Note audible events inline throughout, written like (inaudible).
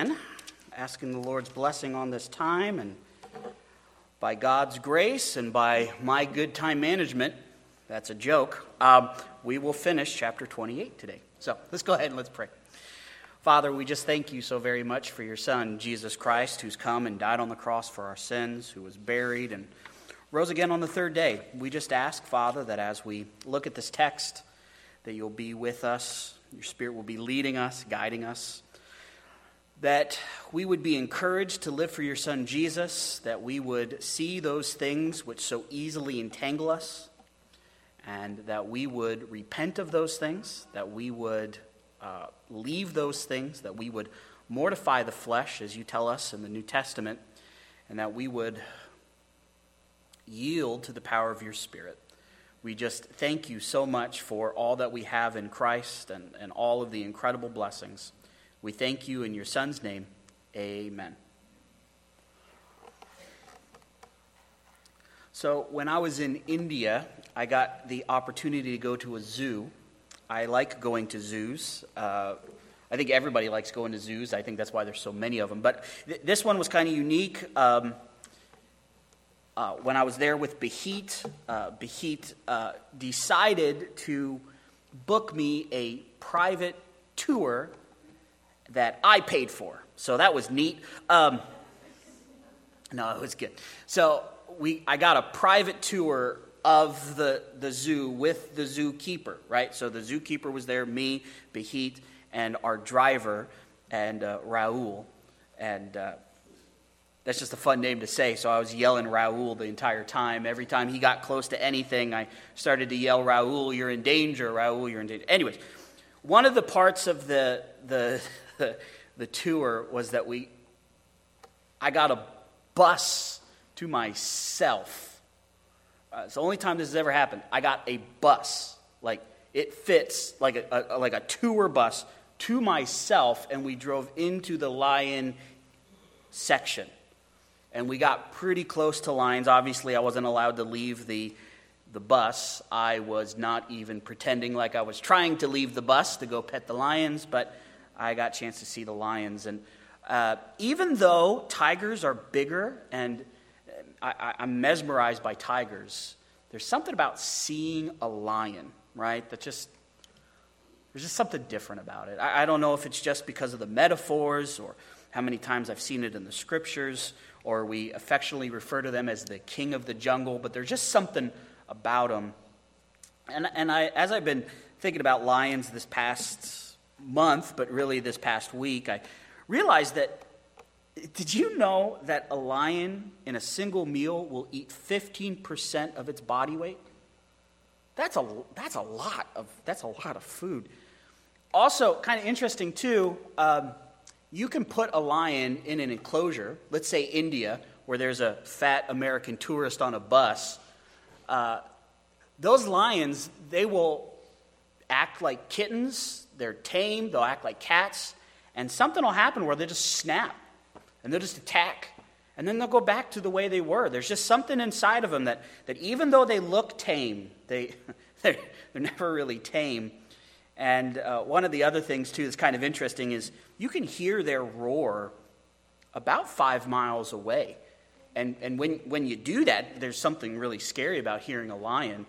again, asking the Lord's blessing on this time. And by God's grace and by my good time management, that's a joke, um, we will finish chapter 28 today. So let's go ahead and let's pray. Father, we just thank you so very much for your Son, Jesus Christ, who's come and died on the cross for our sins, who was buried and rose again on the third day. We just ask, Father, that as we look at this text, that you'll be with us, your Spirit will be leading us, guiding us, that we would be encouraged to live for your Son Jesus, that we would see those things which so easily entangle us, and that we would repent of those things, that we would uh, leave those things, that we would mortify the flesh, as you tell us in the New Testament, and that we would yield to the power of your Spirit. We just thank you so much for all that we have in Christ and, and all of the incredible blessings. We thank you in your Son's name. Amen. So, when I was in India, I got the opportunity to go to a zoo I like going to zoos. Uh, I think everybody likes going to zoos. I think that's why there's so many of them. But th- this one was kind of unique. Um, uh, when I was there with Behit, uh, Behit uh, decided to book me a private tour that I paid for. So that was neat. Um, no, it was good. So we, I got a private tour of the, the zoo with the zookeeper, right? So the zookeeper was there, me, Behit, and our driver, and uh, Raul. And uh, that's just a fun name to say. So I was yelling Raul the entire time. Every time he got close to anything, I started to yell, Raul, you're in danger. Raul, you're in danger. Anyways, one of the parts of the, the, (laughs) the, tour was that we, I got a bus to myself uh, it's the only time this has ever happened. I got a bus. Like, it fits like a, a, like a tour bus to myself, and we drove into the lion section. And we got pretty close to lions. Obviously, I wasn't allowed to leave the, the bus. I was not even pretending like I was trying to leave the bus to go pet the lions, but I got a chance to see the lions. And uh, even though tigers are bigger and I, am mesmerized by tigers. There's something about seeing a lion, right? That just, there's just something different about it. I, I don't know if it's just because of the metaphors or how many times I've seen it in the scriptures, or we affectionately refer to them as the king of the jungle, but there's just something about them. And, and I, as I've been thinking about lions this past month, but really this past week, I realized that did you know that a lion in a single meal will eat 15% of its body weight? That's a, that's a lot of that's a lot of food. Also, kind of interesting too. Um, you can put a lion in an enclosure. Let's say India, where there's a fat American tourist on a bus. Uh, those lions, they will act like kittens. They're tame. They'll act like cats, and something will happen where they just snap and they'll just attack. And then they'll go back to the way they were. There's just something inside of them that, that even though they look tame, they, (laughs) they're, they're never really tame. And uh, one of the other things, too, that's kind of interesting is you can hear their roar about five miles away. And, and when, when you do that, there's something really scary about hearing a lion.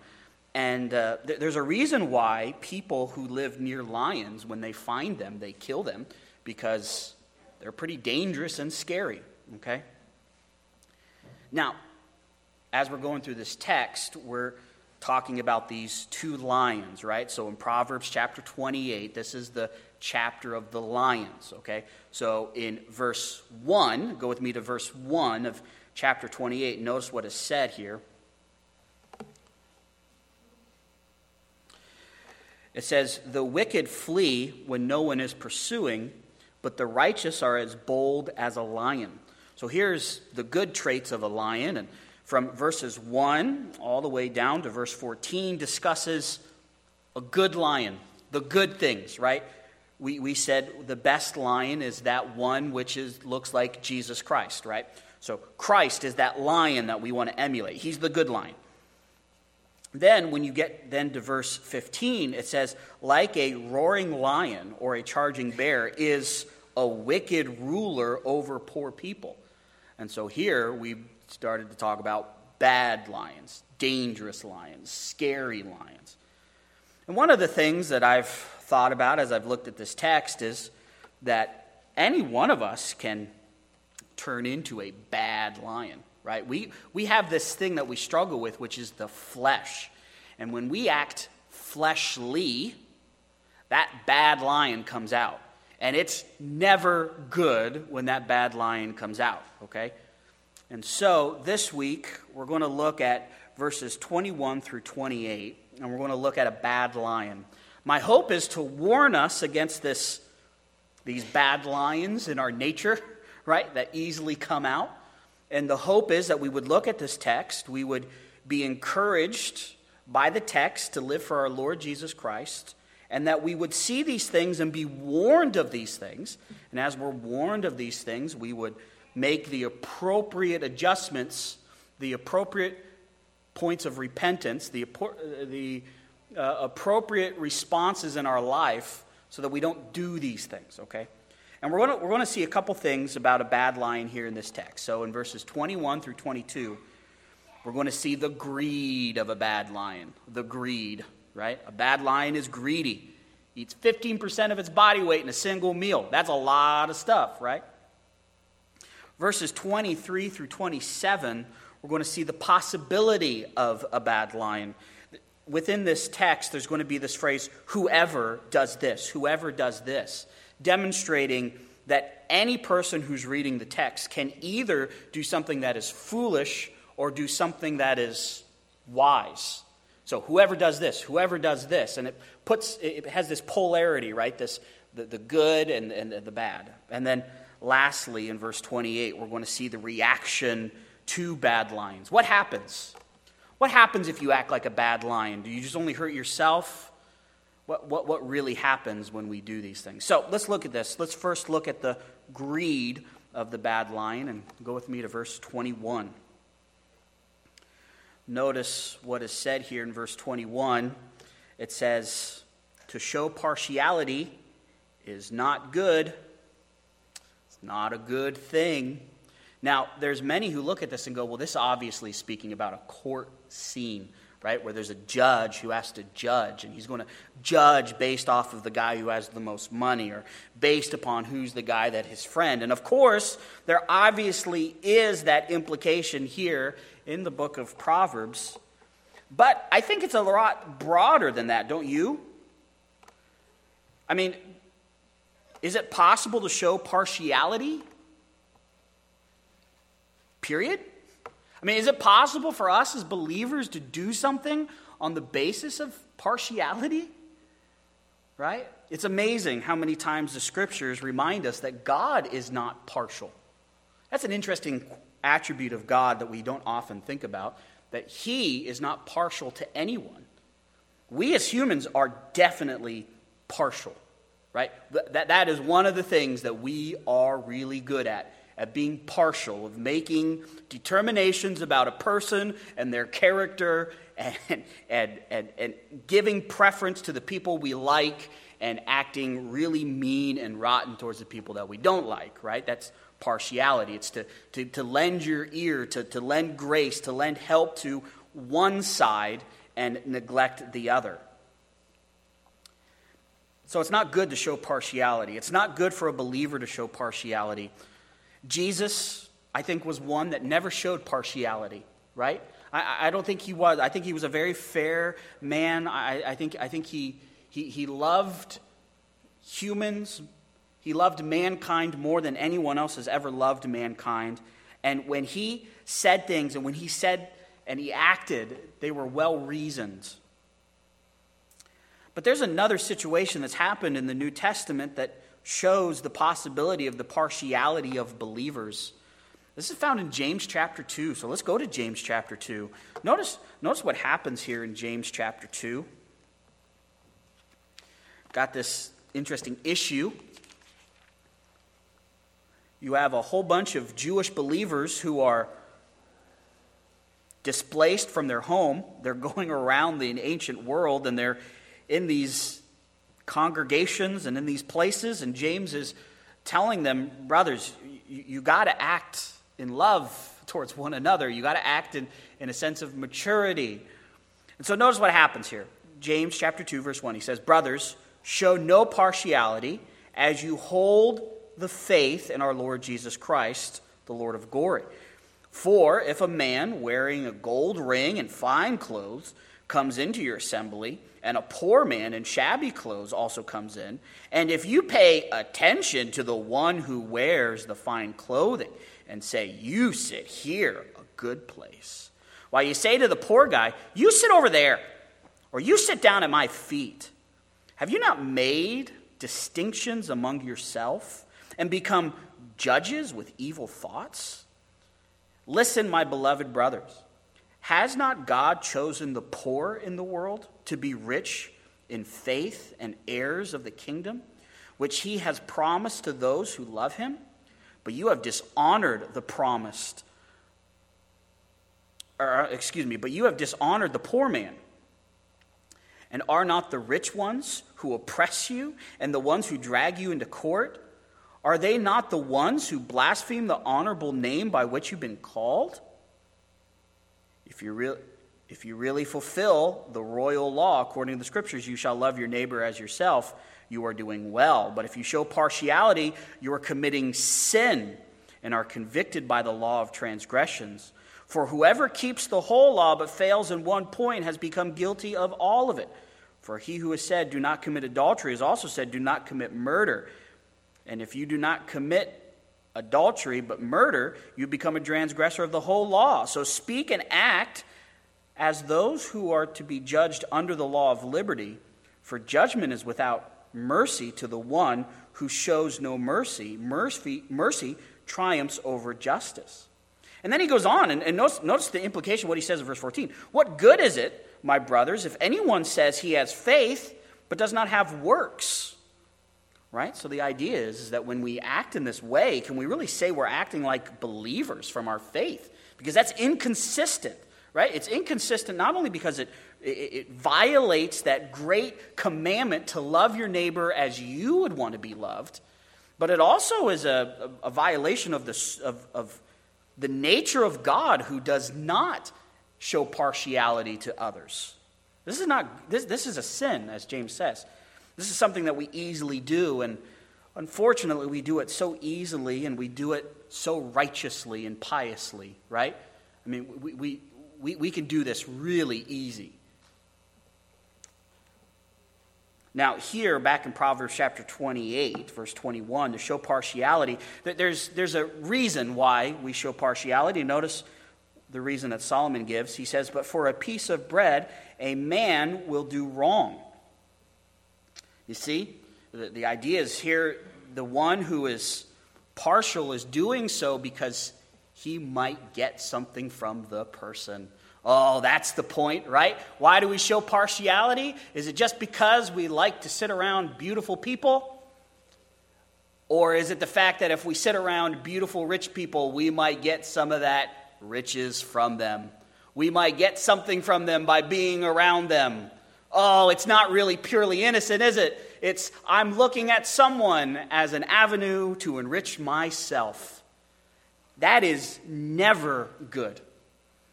And uh, th- there's a reason why people who live near lions, when they find them, they kill them because they're pretty dangerous and scary, okay? Now, as we're going through this text, we're talking about these two lions, right? So in Proverbs chapter 28, this is the chapter of the lions, okay? So in verse 1, go with me to verse 1 of chapter 28. Notice what is said here. It says, The wicked flee when no one is pursuing, but the righteous are as bold as a lion. So here's the good traits of a lion. And from verses 1 all the way down to verse 14 discusses a good lion, the good things, right? We, we said the best lion is that one which is, looks like Jesus Christ, right? So Christ is that lion that we want to emulate. He's the good lion. Then, when you get then to verse 15, it says, like a roaring lion or a charging bear is a wicked ruler over poor people. And so here we started to talk about bad lions, dangerous lions, scary lions. And one of the things that I've thought about as I've looked at this text is that any one of us can turn into a bad lion, right? We, we have this thing that we struggle with, which is the flesh. And when we act fleshly, that bad lion comes out. And it's never good when that bad lion comes out, okay? And so this week, we're going to look at verses 21 through 28, and we're going to look at a bad lion. My hope is to warn us against this, these bad lions in our nature, (laughs) right, that easily come out. And the hope is that we would look at this text, we would be encouraged by the text to live for our Lord Jesus Christ, and that we would see these things and be warned of these things. And as we're warned of these things, we would make the appropriate adjustments, the appropriate points of repentance, the, the uh, appropriate responses in our life so that we don't do these things, okay? And we're going we're going to see a couple things about a bad lion here in this text. So in verses 21 through 22, we're going to see the greed of a bad lion. The greed, right? A bad lion is greedy. Eats 15% of its body weight in a single meal. That's a lot of stuff, right? Verses 23 through 27, we're going to see the possibility of a bad lion. Within this text, there's going to be this phrase, whoever does this, whoever does this, demonstrating that any person who's reading the text can either do something that is foolish or do something that is wise. So whoever does this, whoever does this, and it puts it has this polarity, right? This the, the good and, and the bad. And then lastly, in verse 28, we're going to see the reaction to bad lions. What happens? What happens if you act like a bad lion? Do you just only hurt yourself? What, what, what really happens when we do these things? So let's look at this. Let's first look at the greed of the bad lion and go with me to verse 21. Notice what is said here in verse 21. It says, To show partiality is not good. It's not a good thing. Now, there's many who look at this and go, well, this obviously is speaking about a court scene, right? Where there's a judge who has to judge, and he's going to judge based off of the guy who has the most money or based upon who's the guy that his friend. And of course, there obviously is that implication here in the book of Proverbs. But I think it's a lot broader than that, don't you? I mean, is it possible to show partiality? Period? I mean, is it possible for us as believers to do something on the basis of partiality? Right? It's amazing how many times the scriptures remind us that God is not partial. That's an interesting attribute of God that we don't often think about, that He is not partial to anyone. We as humans are definitely partial, right? That, that is one of the things that we are really good at, at being partial, of making determinations about a person and their character and, and, and, and giving preference to the people we like and acting really mean and rotten towards the people that we don't like, right? That's partiality. It's to, to, to lend your ear, to, to lend grace, to lend help to one side and neglect the other. So it's not good to show partiality. It's not good for a believer to show partiality. Jesus, I think, was one that never showed partiality, right? I, I don't think he was. I think he was a very fair man. I, I think, I think he, he, he loved humans he loved mankind more than anyone else has ever loved mankind. And when he said things and when he said and he acted, they were well reasoned. But there's another situation that's happened in the New Testament that shows the possibility of the partiality of believers. This is found in James chapter 2. So let's go to James chapter 2. Notice, notice what happens here in James chapter 2. Got this interesting issue you have a whole bunch of Jewish believers who are displaced from their home. They're (laughs) going around the ancient world and they're in these congregations and in these places. And James is telling them, brothers, you, you got to act in love towards one another. You got to act in, in a sense of maturity. And so notice what happens here. James chapter 2, verse 1. He says, Brothers, show no partiality as you hold the faith in our Lord Jesus Christ, the Lord of glory. For if a man wearing a gold ring and fine clothes comes into your assembly, and a poor man in shabby clothes also comes in, and if you pay attention to the one who wears the fine clothing and say, You sit here, a good place, while you say to the poor guy, You sit over there, or you sit down at my feet, have you not made distinctions among yourself and become judges with evil thoughts? Listen, my beloved brothers. Has not God chosen the poor in the world to be rich in faith and heirs of the kingdom, which he has promised to those who love him? But you have dishonored the promised, or uh, excuse me, but you have dishonored the poor man. And are not the rich ones who oppress you and the ones who drag you into court? Are they not the ones who blaspheme the honorable name by which you've been called? If you, re- if you really fulfill the royal law according to the scriptures, you shall love your neighbor as yourself, you are doing well. But if you show partiality, you are committing sin and are convicted by the law of transgressions. For whoever keeps the whole law but fails in one point has become guilty of all of it. For he who has said, Do not commit adultery, has also said, Do not commit murder. And if you do not commit adultery but murder, you become a transgressor of the whole law. So speak and act as those who are to be judged under the law of liberty, for judgment is without mercy to the one who shows no mercy. Mercy, mercy triumphs over justice. And then he goes on, and, and notice, notice the implication of what he says in verse 14. What good is it, my brothers, if anyone says he has faith but does not have works? Right? So the idea is, is that when we act in this way, can we really say we're acting like believers from our faith? Because that's inconsistent, right? It's inconsistent not only because it, it, it violates that great commandment to love your neighbor as you would want to be loved, but it also is a, a, a violation of the, of, of the nature of God who does not show partiality to others. This is not this, this is a sin, as James says. This is something that we easily do, and unfortunately we do it so easily and we do it so righteously and piously, right? I mean, we, we, we, we can do this really easy. Now, here, back in Proverbs chapter 28, verse 21, to show partiality, there's, there's a reason why we show partiality. Notice the reason that Solomon gives. He says, But for a piece of bread, a man will do wrong. You see, the, the idea is here the one who is partial is doing so because he might get something from the person. Oh, that's the point, right? Why do we show partiality? Is it just because we like to sit around beautiful people? Or is it the fact that if we sit around beautiful rich people, we might get some of that riches from them? We might get something from them by being around them. Oh, it's not really purely innocent, is it? It's I'm looking at someone as an avenue to enrich myself. That is never good.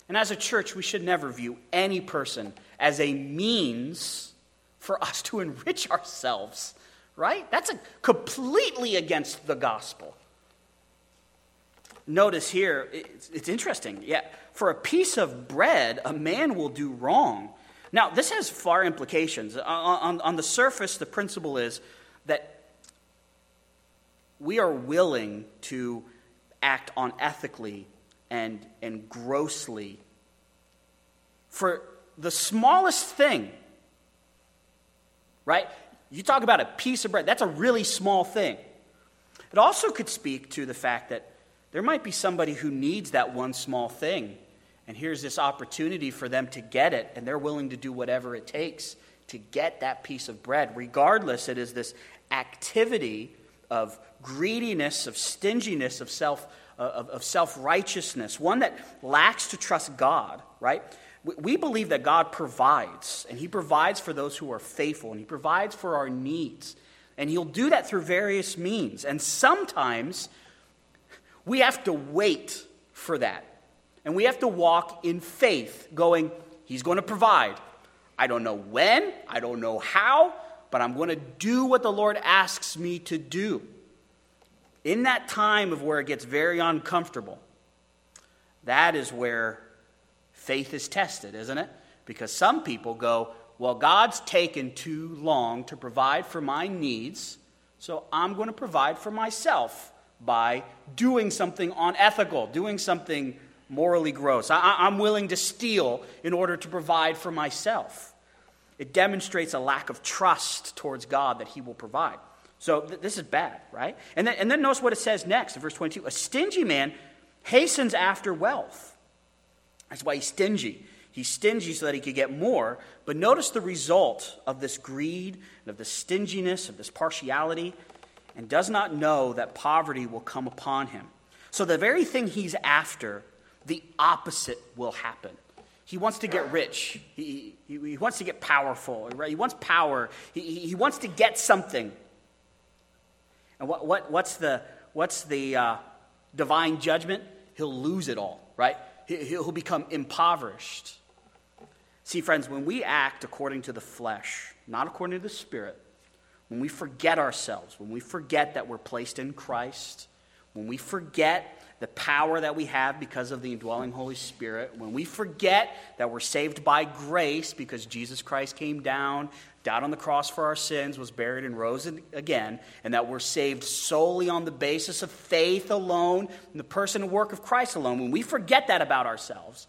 And as a church, we should never view any person as a means for (laughs) us to enrich ourselves, right? That's a, completely against the gospel. Notice here, it's, it's interesting. Yeah, for a piece of bread, a man will do wrong. Now, this has far implications. Uh, on, on, on the surface, the principle is that we are willing to act unethically and, and grossly for the smallest thing, right? You talk about a piece of bread, that's a really small thing. It also could speak to the fact that there might be somebody who needs that one small thing, and here's this opportunity for them to get it, and they're willing to do whatever it takes to get that piece of bread. Regardless, it is this activity of greediness, of stinginess, of self uh, of, of self righteousness, one that lacks to trust God, right? We believe that God provides, and He provides for those who are faithful, and He provides for our needs. And He'll do that through various means. And sometimes we have to wait for that. And we have to walk in faith, going, He's going to provide. I don't know when, I don't know how, but I'm going to do what the Lord asks me to do. In that time of where it gets very uncomfortable, that is where faith is tested, isn't it? Because some people go, Well, God's taken too long to provide for my needs, so I'm going to provide for myself by doing something unethical, doing something morally gross. I, am willing to steal in order to provide for myself. It demonstrates a lack of trust towards God that He will provide. So th- this is bad, right? And then, and then notice what it says next in verse 22 A stingy man hastens after wealth. That's why he's stingy. He's stingy so that he could get more. But notice the result of this greed and of this stinginess, of this partiality, and does not know that poverty will come upon him. So the very thing he's after, the opposite will happen. He wants to get rich. He, he, he wants to get powerful. Right? He wants power. He, he wants to get something. And what, what, what's the, what's the uh, divine judgment? He'll lose it all, right? He'll become impoverished. See, friends, when we act according to the flesh, not according to the spirit, when we forget ourselves, when we forget that we're placed in Christ, when we forget the power that we have because of the indwelling Holy Spirit, when we forget that we're saved by grace because Jesus Christ came down, died on the cross for our sins, was buried, and rose again, and that we're saved solely on the basis of faith alone in the person and work of Christ alone, when we forget that about ourselves,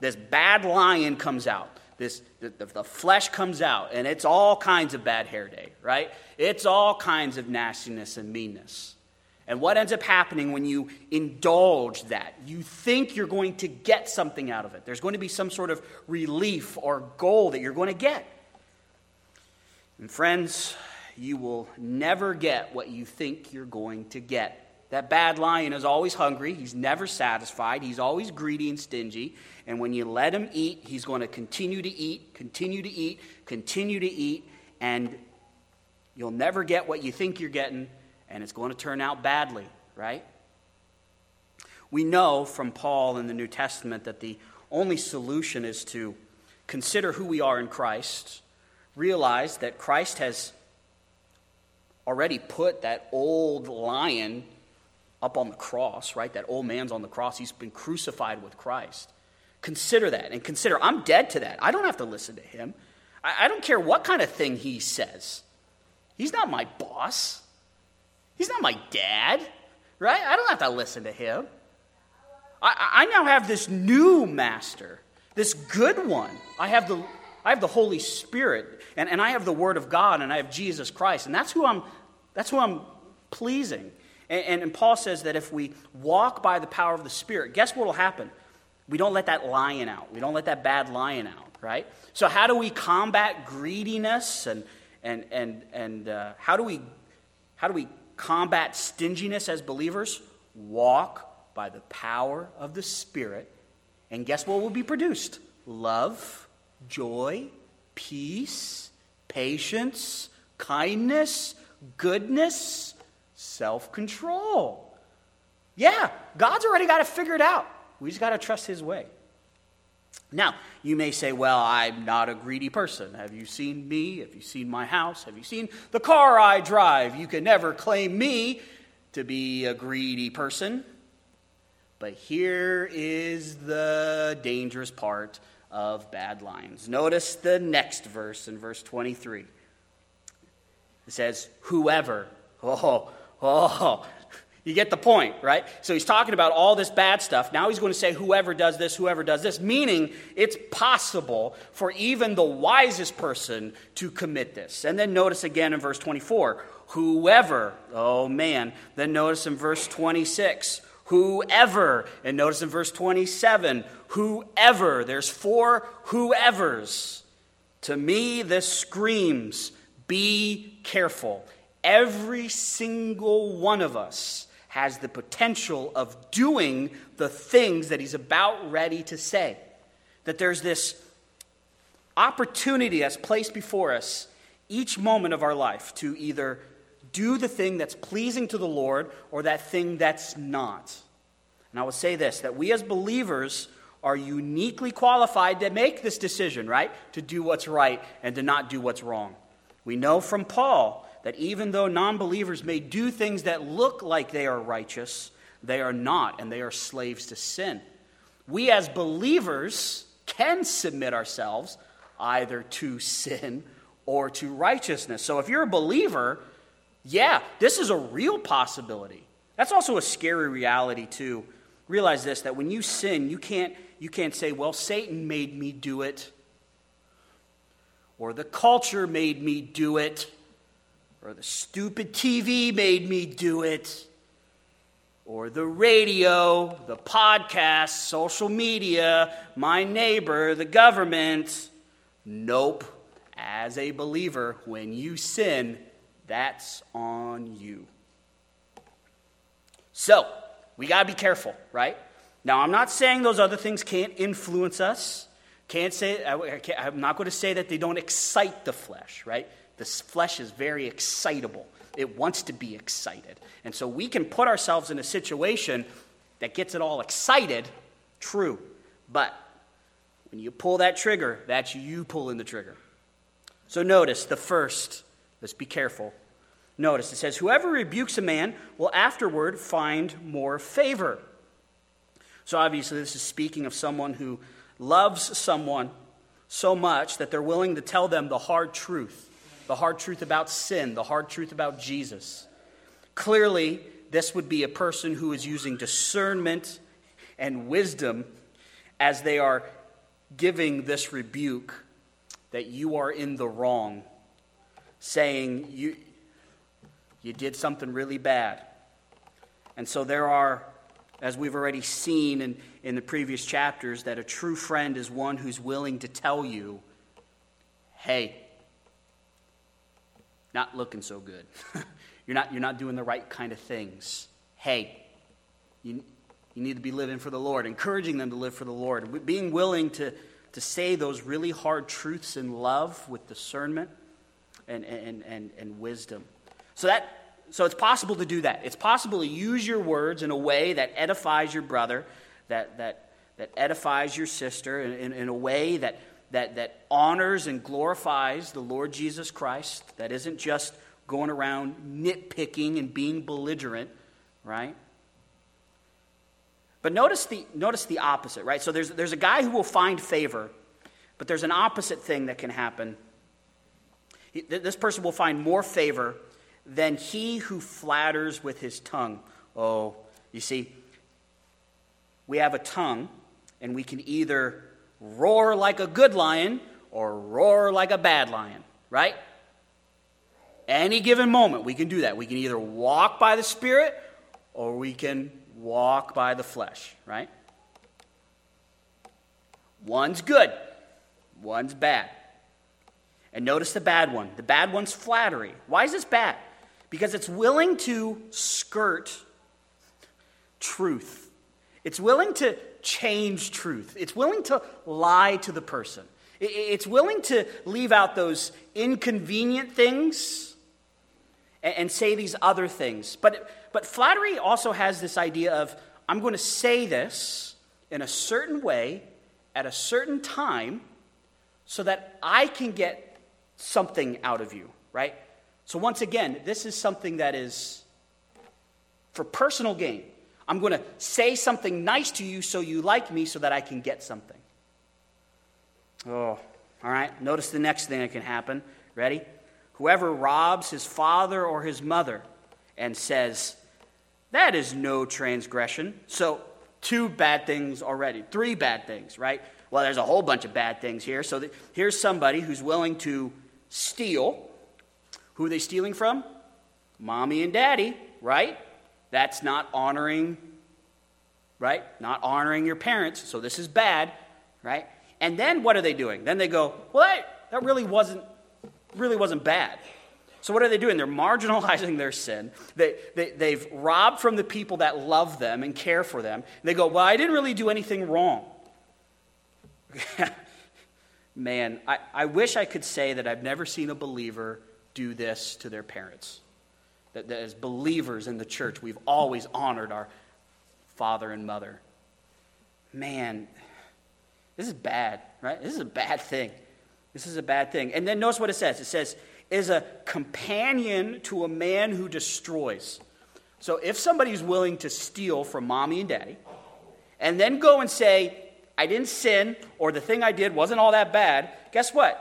this bad lion comes out. This, the, the flesh comes out, and it's all kinds of bad hair day, right? It's all kinds of nastiness and meanness. And what ends up happening when you indulge that? You think you're going to get something out of it. There's going to be some sort of relief or goal that you're going to get. And friends, you will never get what you think you're going to get. That bad lion is always hungry. He's never satisfied. He's always greedy and stingy. And when you let him eat, he's going to continue to eat, continue to eat, continue to eat. And you'll never get what you think you're getting and it's going to turn out badly, right? We know from Paul in the New Testament that the only solution is to consider who we are in Christ, realize that Christ has already put that old lion up on the cross, right? That old man's on the cross. He's been crucified with Christ. Consider that and consider I'm dead to that. I don't have to listen to him. I, don't care what kind of thing he says. He's not my boss. He's not my dad, right? I don't have to listen to him. I, I now have this new master, this good one. I have the, I have the Holy Spirit, and, and I have the Word of God, and I have Jesus Christ. And that's who I'm, that's who I'm pleasing. And, and, and Paul says that if we walk by the power of the Spirit, guess what will happen? We don't let that lion out. We don't let that bad lion out, right? So, how do we combat greediness and, and, and, and uh, how, do we, how do we combat stinginess as believers, walk by the power of the Spirit, and guess what will be produced? Love, joy, peace, patience, kindness, goodness, self control. Yeah, God's already got it figured out. We just got to trust His way. Now, you may say, Well, I'm not a greedy person. Have you seen me? Have you seen my house? Have you seen the car I drive? You can never claim me to be a greedy person. But here is the dangerous part of bad lines. Notice the next verse in verse 23. It says, Whoever. (laughs) Oh, oh, you get the point, right? So he's talking about all this bad stuff. Now he's going to say, whoever does this, whoever does this, meaning it's possible for even the wisest person to commit this. And then notice again in verse 24, whoever, oh man. Then notice in verse 26, whoever. And notice in verse 27, whoever. There's four whoever's. To me, this screams, be careful. Every single one of us has the potential of doing the things that he's about ready to say. That there's this opportunity that's placed before us each moment of our life to either do the thing that's pleasing to the Lord or that thing that's not. And I will say this that we as believers are uniquely qualified to make this decision, right? To do what's right and to not do what's wrong. We know from Paul that even though non believers may do things that look like they are righteous, they are not, and they are slaves to sin. We as believers can submit ourselves either to sin or to righteousness. So if you're a believer, yeah, this is a real possibility. That's also a scary reality, too. Realize this that when you sin, you can't, you can't say, well, Satan made me do it, or the culture made me do it, or the stupid TV made me do it, or the radio, the podcast, social media, my neighbor, the government. Nope. As a believer, when you sin, that's on you. So, we got to be careful, right? Now, I'm not saying those other things can't influence us. Can't say, I, am not going to say that they don't excite the flesh, right? The flesh is very excitable. It wants to be excited. And so we can put ourselves in a situation that gets it all excited, true. But when you pull that trigger, that's you pulling the trigger. So notice the first, let's be careful. Notice it says, Whoever rebukes a man will afterward find more favor. So obviously, this is speaking of someone who loves someone so much that they're willing to tell them the hard truth the hard truth about sin, the hard truth about Jesus. Clearly, this would be a person who is using discernment and wisdom as they are giving this rebuke that you are in the wrong, saying you, you did something really bad. And so there are, as we've already seen in, in the previous chapters, that a true friend is one who's willing to tell you, hey, not looking so good. (laughs) you're, not, you're not doing the right kind of things. Hey, you, you need to be living for the Lord, encouraging them to live for the Lord, being willing to, to say those really hard truths in love with discernment and, and, and, and wisdom. So, that, so it's possible to do that. It's possible to use your words in a way that edifies your brother, that, that, that edifies your sister, in, in, in a way that that, that honors and glorifies the Lord Jesus Christ, that isn't just going around nitpicking and being belligerent, right? But notice the, notice the opposite, right? So there's, there's a guy who will find favor, but there's an opposite thing that can happen. This person will find more favor than he who flatters with his tongue. Oh, you see, we have a tongue, and we can either roar like a good lion or roar like a bad lion, right? Any given moment, we can do that. We can either walk by the Spirit or we can walk by the flesh, right? One's good, one's bad. And notice the bad one. The bad one's flattery. Why is this bad? Because it's willing to skirt truth. It's willing to change truth. It's willing to lie to the person. It's willing to leave out those inconvenient things and say these other things. But, but flattery also has this idea of I'm going to say this in a certain way at a certain time so that I can get something out of you, right? So, once again, this is something that is for personal gain. I'm going to say something nice to you so you like me so that I can get something. Oh, all right. Notice the next thing that can happen. Ready? Whoever robs his father or his mother and says, That is no transgression. So, two bad things already. Three bad things, right? Well, there's a whole bunch of bad things here. So, here's somebody who's willing to steal. Who are they stealing from? Mommy and daddy, right? That's not honoring, right? Not honoring your parents. So this is bad, right? And then what are they doing? Then they go, well, that, that really wasn't really wasn't bad. So what are they doing? They're marginalizing their sin. They, they, they've robbed from the people that love them and care for them. And they go, well, I didn't really do anything wrong. (laughs) Man, I, I wish I could say that I've never seen a believer do this to their parents. That, that as believers in the church, we've always honored our father and mother. Man, this is bad, right? This is a bad thing. This is a bad thing. And then notice what it says it says, is a companion to a man who destroys. So if somebody's willing to steal from mommy and daddy, and then go and say, I didn't sin, or the thing I did wasn't all that bad, guess what?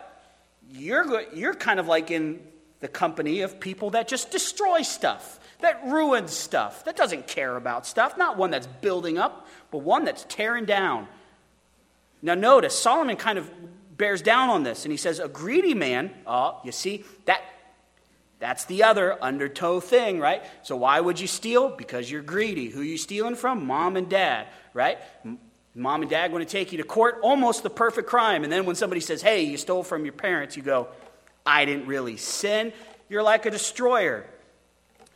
You're, you're kind of like in the company of people that just destroy stuff, that ruins stuff, that doesn't care about stuff, not one that's building up, but one that's tearing down. Now, notice, Solomon kind of bears down on this, and he says, A greedy man, oh, you see, that, that's the other undertow thing, right? So, why would you steal? Because you're greedy. Who are you stealing from? Mom and dad, right? Mom and dad going to take you to court, almost the perfect crime. And then when somebody says, Hey, you stole from your parents, you go, I didn't really sin. You're like a destroyer.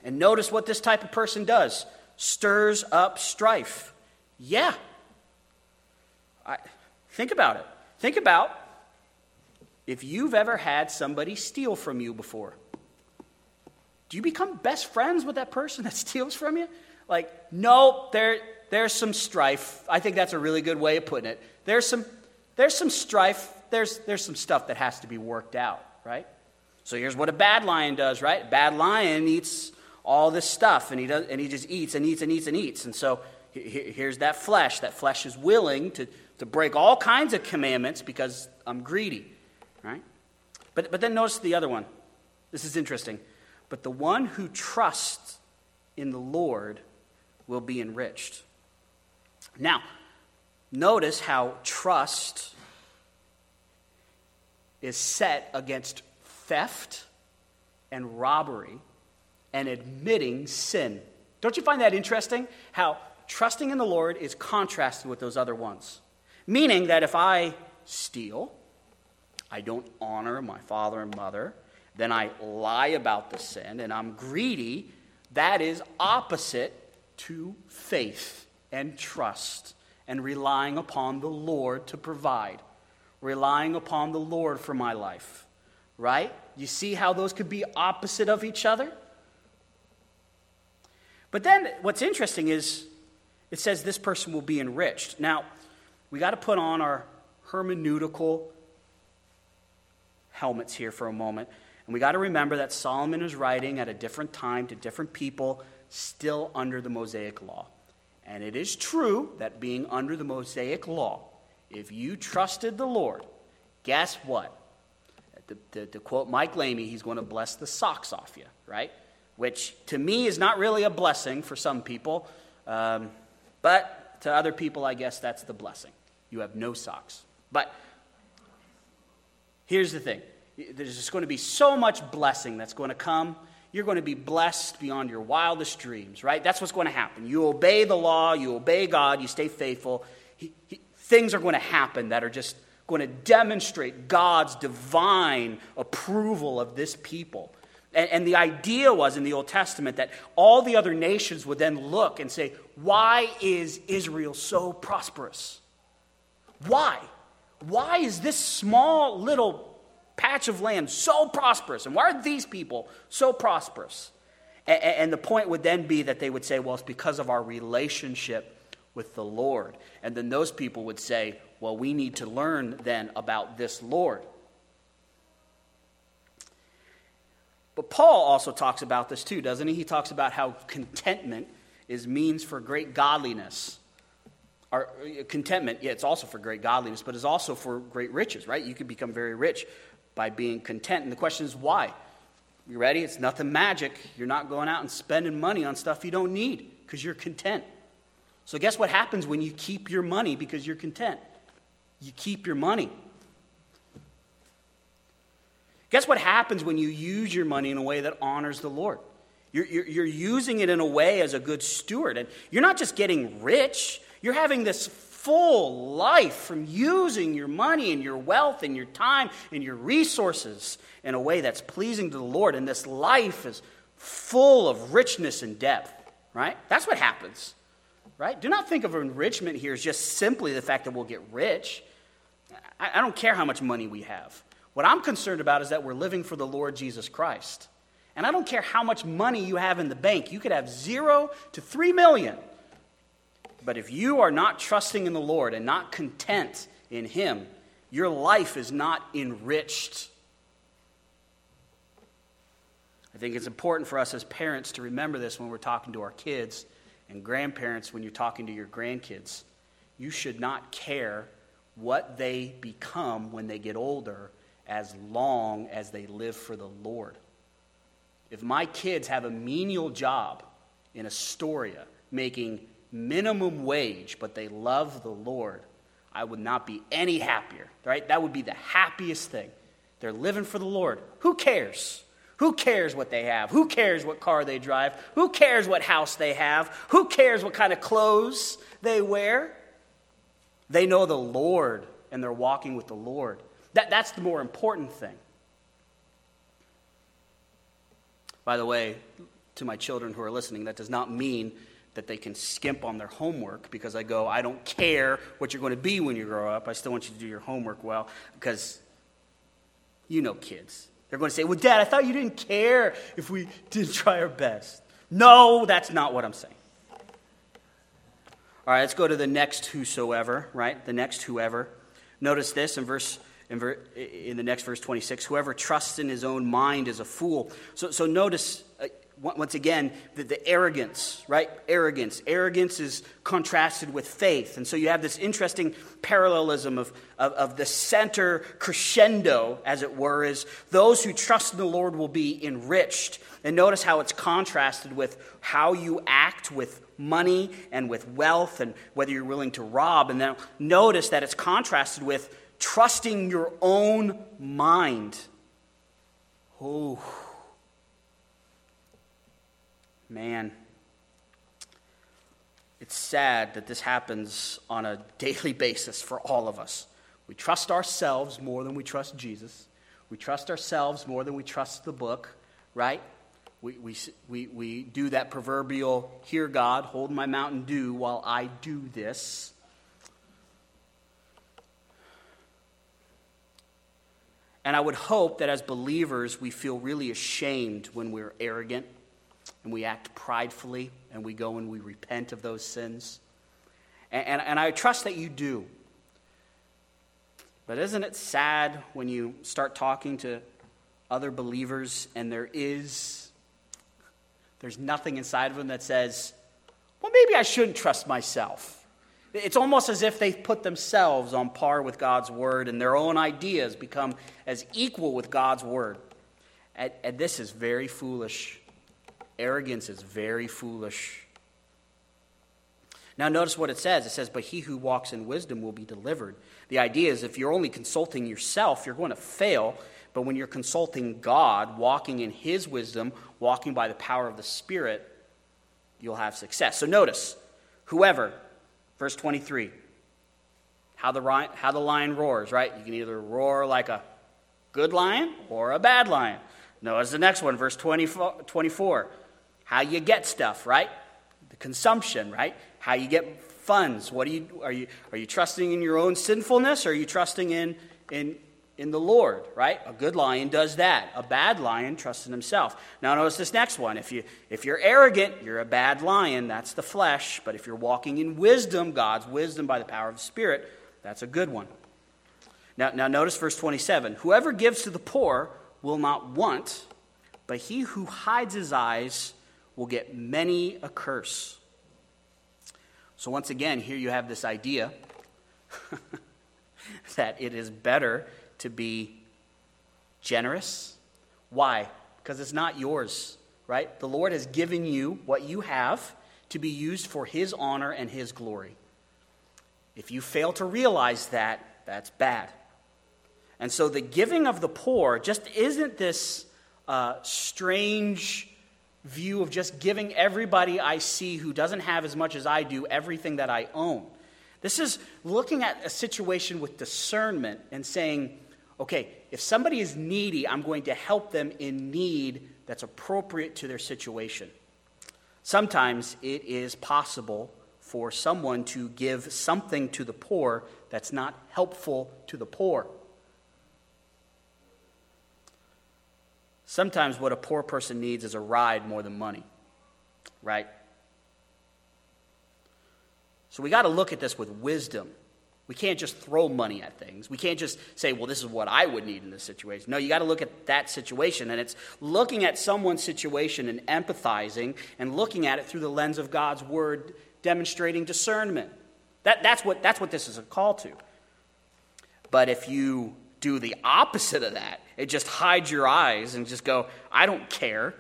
And notice what this type of person does stirs up strife. Yeah. I, think about it. Think about if you've ever had somebody steal from you before. Do you become best friends with that person (laughs) that steals from you? Like, no, there, there's some strife. I think that's a really good way of putting it. There's some, there's some strife. There's, there's some stuff that has to be worked out right? So here's what a bad lion does, right? A bad lion eats all this stuff, and he, does, and he just eats and eats and eats and eats. And so here's that flesh. That flesh is willing to, to break all kinds of commandments because I'm greedy, right? But, but then notice the other one. This is interesting. But the one who trusts in the Lord will be enriched. Now, notice how trust is set against theft and robbery and admitting sin. Don't you find that interesting? How trusting in the Lord is contrasted with those other ones. Meaning that if I steal, I don't honor my father and mother, then I lie about the sin, and I'm greedy, that is opposite to faith and trust and relying upon the Lord to provide relying upon the Lord for my life. Right? You see how those could be opposite of each other? But then what's interesting is it says this person will be enriched. Now, we got to put on our hermeneutical helmets here for a moment. And we got to remember that Solomon is writing at a different time to different people still under the Mosaic law. And it is true that being under the Mosaic law, if you trusted the Lord, guess what? To, to, to, quote Mike Lamy, he's going to bless the socks off you, right? Which to me is not really a blessing for some people, um, but to other people, I guess that's the blessing. You have no socks. But here's the thing there's just going to be so much blessing that's going to come. You're going to be blessed beyond your wildest dreams, right? That's what's going to happen. You obey the law, you obey God, you stay faithful. He, he, things are going to happen that are just going to demonstrate God's divine approval of this people. And, and, the idea was in the Old Testament that all the other nations would then look and say, Why is Israel so prosperous? Why? Why is this small little patch of land so prosperous? And why are these people so prosperous? And, and the point would then be that they would say, Well, it's because of our relationship with the Lord. And then those people would say, well, we need to learn then about this Lord. But Paul also talks about this too, doesn't he? He talks about how contentment is means for great godliness. Or uh, contentment, yeah, it's also for great godliness, but it's also for great riches, right? You can become very rich by being content. And the question is why? You ready? It's nothing magic. You're not going out and spending money on stuff you don't need because you're content. So, guess what happens when you keep your money because you're content? You keep your money. Guess what happens when you use your money in a way that honors the Lord? You're, you're, you're, using it in a way as a good steward. And you're not just getting rich, you're having this full life from using your money and your wealth and your time and your resources in a way that's pleasing to the Lord. And this life is full of richness and depth, right? That's what happens right? Do not think of enrichment here as just simply the fact that we'll get rich. I, I don't care how much money we have. What I'm concerned about is that we're living for the Lord Jesus Christ. And I don't care how much money you have in the bank, you could have zero to three million. But if you are not trusting in the Lord and not content in Him, your life is not enriched. I think it's important for us as parents to remember this when we're talking to our kids and grandparents when you're talking to your grandkids. You should not care what they become when they get older as long as they live for the Lord. If my kids have a menial job in Astoria making minimum wage, but they love the Lord, I would not be any happier, right? That would be the happiest thing. They're living for the Lord. Who cares? Who cares what they have? Who cares what car they drive? Who cares what house they have? Who cares what kind of clothes they wear? They know the Lord and they're walking with the Lord. That, that's the more important thing. By the way, to my children who are listening, that does not mean that they can skimp on their homework because I go, I don't care what you're going to be when you grow up. I still want you to do your homework well because you know kids. They're going to say, Well, Dad, I thought you didn't care if we (laughs) didn't try our best. No, that's not what I'm saying. All right, let's go to the next whosoever, right? The next whoever. Notice this in verse in, ver, in the next verse 26 whoever trusts in his own mind is a fool. So, so notice uh, once again the, the arrogance, right? Arrogance. Arrogance is contrasted with faith. And so you have this interesting parallelism of, of, of the center crescendo, as it were, is those who trust in the Lord will be enriched. And notice how it's contrasted with how you act with money and with wealth and whether you're willing to rob. And then notice that it's contrasted with trusting your own mind. Oh, man. It's sad that this happens on a (laughs) daily basis for all of us. We trust ourselves more than we trust Jesus. We trust ourselves more than we trust the book, right? We, we, we, we do that proverbial, hear God, hold my Mountain Dew while I do this. And I would hope that as believers, we feel really ashamed when we're arrogant and we act pridefully and we go and we repent of those sins. And, and, and I trust that you do. But isn't it sad when you start talking to other believers and there is, there's nothing inside of them that says, well, maybe I shouldn't trust myself. It's almost as if they put themselves on par with God's word and their own ideas become as equal with God's word. And, and this is very foolish. Arrogance is very foolish. Now, notice what it says. It says, But he who walks in wisdom will be delivered. The idea is if you're only consulting yourself, you're going to fail. But when you're consulting God, walking in his wisdom, walking by the power of the Spirit, you'll have success. So notice, whoever, Verse 23. How the, how the lion roars, right? You can either roar like a good lion or a bad lion. Notice the next one, verse 24. How you get stuff, right? The consumption, right? How you get funds. What are you, are you, are you trusting in your own sinfulness or are you trusting in, in, in the Lord, right? A good lion does that. A bad lion trusts in himself. Now notice this next one. If you if you're arrogant, you're a bad lion, that's the flesh, but if you're walking in wisdom, God's wisdom by the power of the Spirit, that's a good one. Now now notice verse 27. Whoever gives to the poor will not want, but he who hides his eyes will get many a curse. So once again, here you have this idea (laughs) that it is better to be generous. Why? Because it's not yours, right? The Lord has given you what you have to be used for His honor and His glory. If you fail to realize that, that's bad. And so the giving of the poor just isn't this uh, strange view of just giving everybody I see who doesn't have as much as I do everything that I own. This is looking at a situation with discernment and saying, okay, if somebody is needy, I'm going to help them in need that's appropriate to their situation. Sometimes it is possible for someone to give something to the poor that's not helpful to the poor. Sometimes what a poor person needs is a ride more than money, right? So we got to look at this with wisdom. We can't just throw money at things. We can't just say, well, this is what I would need in this situation. No, you got to look at that situation. And it's looking at someone's situation and empathizing and looking at it through the lens of God's word, demonstrating discernment. That, that's, what, that's what this is a call to. But if you do the opposite of that, it just hides your eyes and just go, I don't care.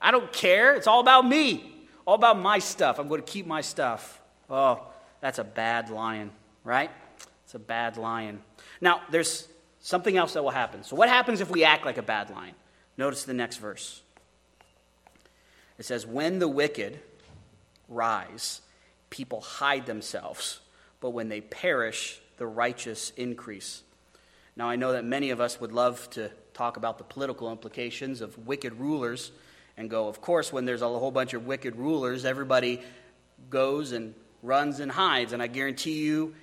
I don't care. It's all about me, all about my stuff. I'm going to keep my stuff. Oh, that's a bad lion right? It's a bad lion. Now, there's something else that will happen. So, what happens if we act like a bad lion? Notice the next verse. It says, When the wicked rise, people hide themselves, but when they perish, the righteous increase. Now, I know that many of us would love to talk about the political implications of wicked rulers and go, of course, when there's a whole bunch of wicked rulers, everybody goes and runs and hides. And I guarantee you,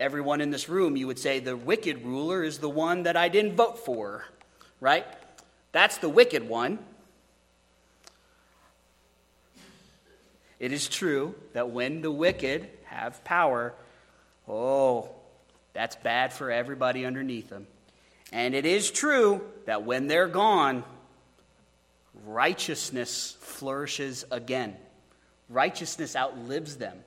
everyone in this room, you would say the wicked ruler is the one that I didn't vote for, right? That's the wicked one. It is true that when the wicked have power, oh, that's bad for everybody underneath them. And it is true that when they're gone, righteousness flourishes again. Righteousness outlives them.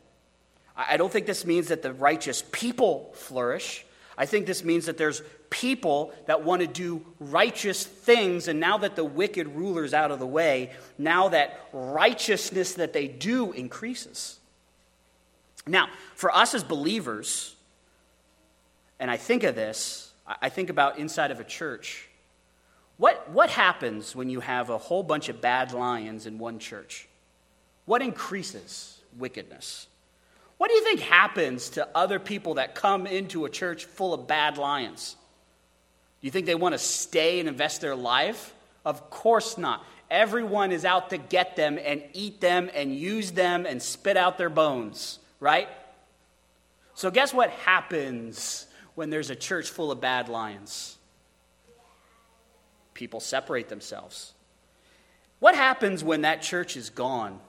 I don't think this means that the righteous people flourish. I think this means that there's people that want to do righteous things, and now that the wicked ruler's out of the way, now that righteousness that they do increases. Now, for us as believers, and I think of this, I think about inside of a church. What, what happens when you have a whole bunch of bad lions in one church? What increases wickedness? What do you think happens to other people that come into a church full of bad lions? Do you think they want to stay and invest their life? Of course not. Everyone is out to get them and eat them and use them and spit out their bones, right? So, guess what happens when there's a church full of bad lions? People separate themselves. What happens when that church is gone?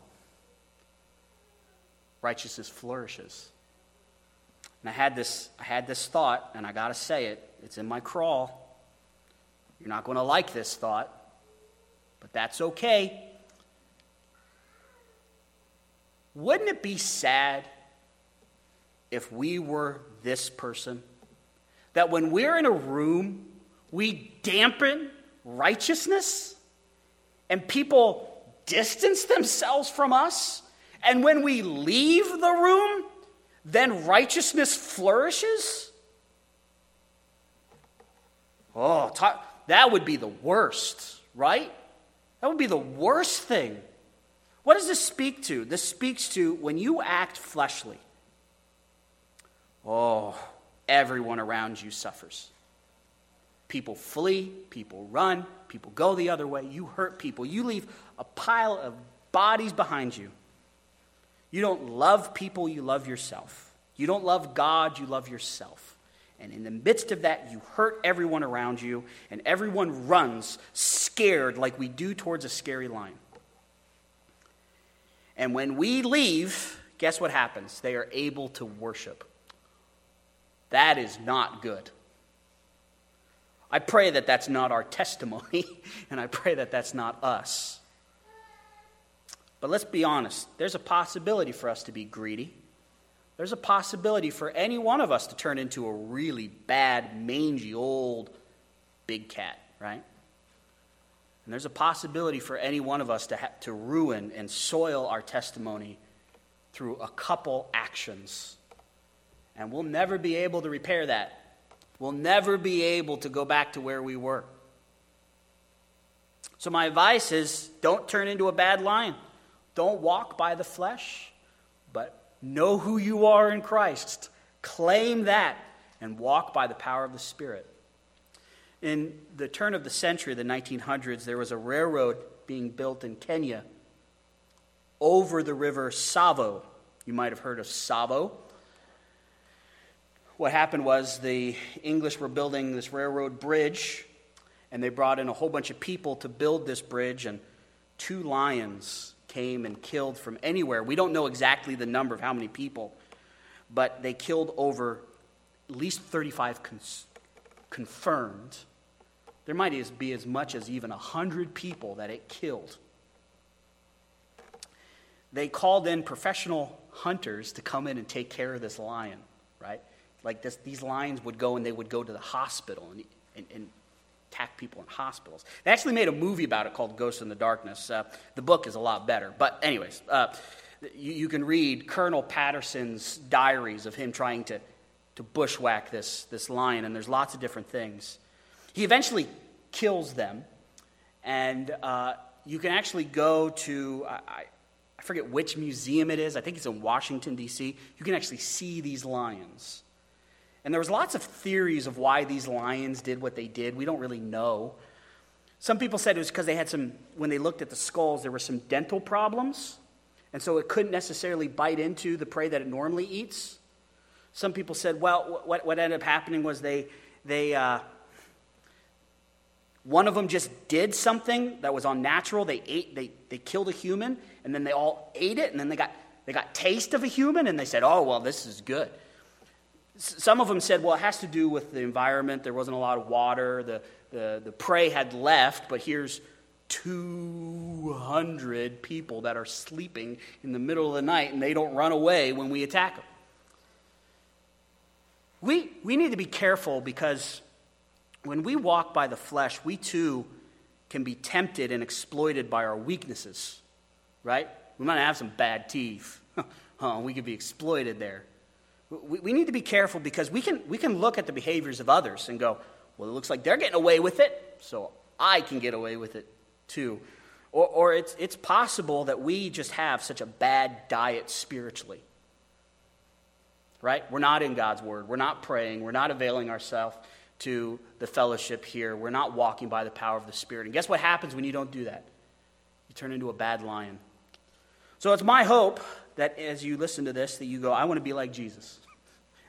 righteousness flourishes. And I had this, I had this thought, and I got to say it. It's in my crawl. You're not going to like this thought, but that's okay. Wouldn't it be sad if we were this person? That when we're in a room, we dampen righteousness and people distance themselves from us and when we leave the room, then righteousness flourishes? Oh, talk, that would be the worst, right? That would be the worst thing. What does this speak to? This speaks to when you act fleshly. Oh, everyone around you suffers. People flee, people run, people go the other way. You hurt people. You leave a pile of bodies behind you. You don't love people, you love yourself. You don't love God, you love yourself. And in the midst of that, you hurt everyone around you, and everyone runs scared like we do towards a scary lion. And when we leave, guess what happens? They are able to worship. That is not good. I pray that that's not our (laughs) testimony, and I pray that that's not us. But let's be honest there's a possibility for us to be greedy. There's a possibility for any one of us to turn into a really bad, mangy, old big cat, right? And there's a possibility for any one of us to, ha- to ruin and soil our testimony through a couple actions. And we'll never be able to repair that. We'll never be able to go back to where we were. So, my advice is don't turn into a bad lion. Don't walk by the flesh, but know who you are in Christ. Claim that and walk by the power of the Spirit. In the turn of the century, the 1900s, there was a railroad being built in Kenya over the river Tsavo. You might have heard of Tsavo. What happened was the English were building this railroad bridge, and they brought in a whole bunch of people to build this bridge, and two lions came and killed from anywhere. We don't know exactly the number of how many people, but they killed over at least 35 cons- confirmed. There might be as much as even 100 people that it killed. They called in professional hunters to come in and take care of this lion, right? Like this, these lions would go and they would go to the hospital and, and, and attack people in hospitals. They actually made a movie about it called Ghosts in the Darkness. Uh, the book is a lot better. But, anyways, uh, you, you, can read Colonel Patterson's diaries of him trying to, to bushwhack this, this lion, and there's lots of different things. He eventually kills them, and uh, you can actually go to, I, I forget which museum it is, I think it's in Washington, D.C. You can actually see these lions. And there was lots of theories of why these lions did what they did. We don't really know. Some people said it was because they had some, when they looked at the skulls, there were some dental problems. And so it couldn't necessarily bite into the prey that it normally eats. Some people said, well, what, what ended up happening was they, they uh, one of them just did something that was unnatural. They ate, they, they killed a human, and then they all ate it, and then they got, they got taste of a human, and they said, oh, well, this is good. Some of them said, well, it has to do with the environment. There wasn't a lot of water. The, the, the prey had left, but here's 200 people that are sleeping in the middle of the night and they don't run away when we attack them. We, we need to be careful because when we walk by the flesh, we too can be tempted and exploited by our weaknesses, right? We might have some bad teeth. (laughs) we could be exploited there. We, we need to be careful because we can, we can look at the behaviors of others and go, well, it looks like they're getting away with it, so I can get away with it too. Or, or it's, it's possible that we just have such a bad diet spiritually. Right? We're not in God's word. We're not praying. We're not availing ourselves to the fellowship here. We're not walking by the power of the Spirit. And guess what happens when you don't do that? You turn into a bad lion. So it's my hope that as you listen to this, that you go, I want to be like Jesus.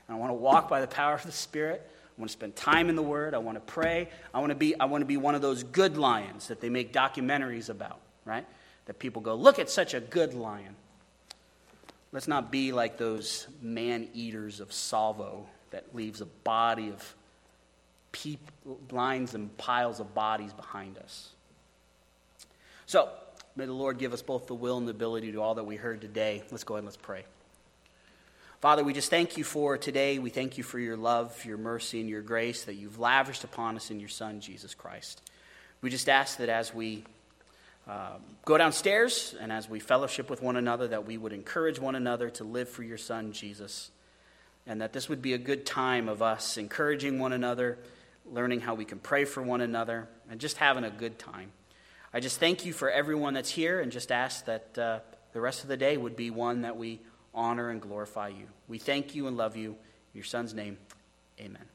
I want to walk by the power of the Spirit. I want to spend time in the Word. I want to pray. I want to be, I want to be one of those good lions that they make documentaries about, right? That people go, look at such a good lion. Let's not be like those man eaters of Tsavo that leaves a body of people, lines and piles of bodies behind us. So, May the Lord give us both the will and the ability to do all that we heard today. Let's go ahead and let's pray. Father, we just thank you for today. We thank you for your love, your mercy, and your grace that you've lavished upon us in your Son, Jesus Christ. We just ask that as we uh, go downstairs and as we fellowship with one another, that we would encourage one another to live for your Son, Jesus, and that this would be a good time of us encouraging one another, learning how we can pray for one another, and just having a good time. I just thank you for everyone that's here and just ask that uh, the rest of the day would be one that we honor and glorify you. We thank you and love you. In your son's name, amen.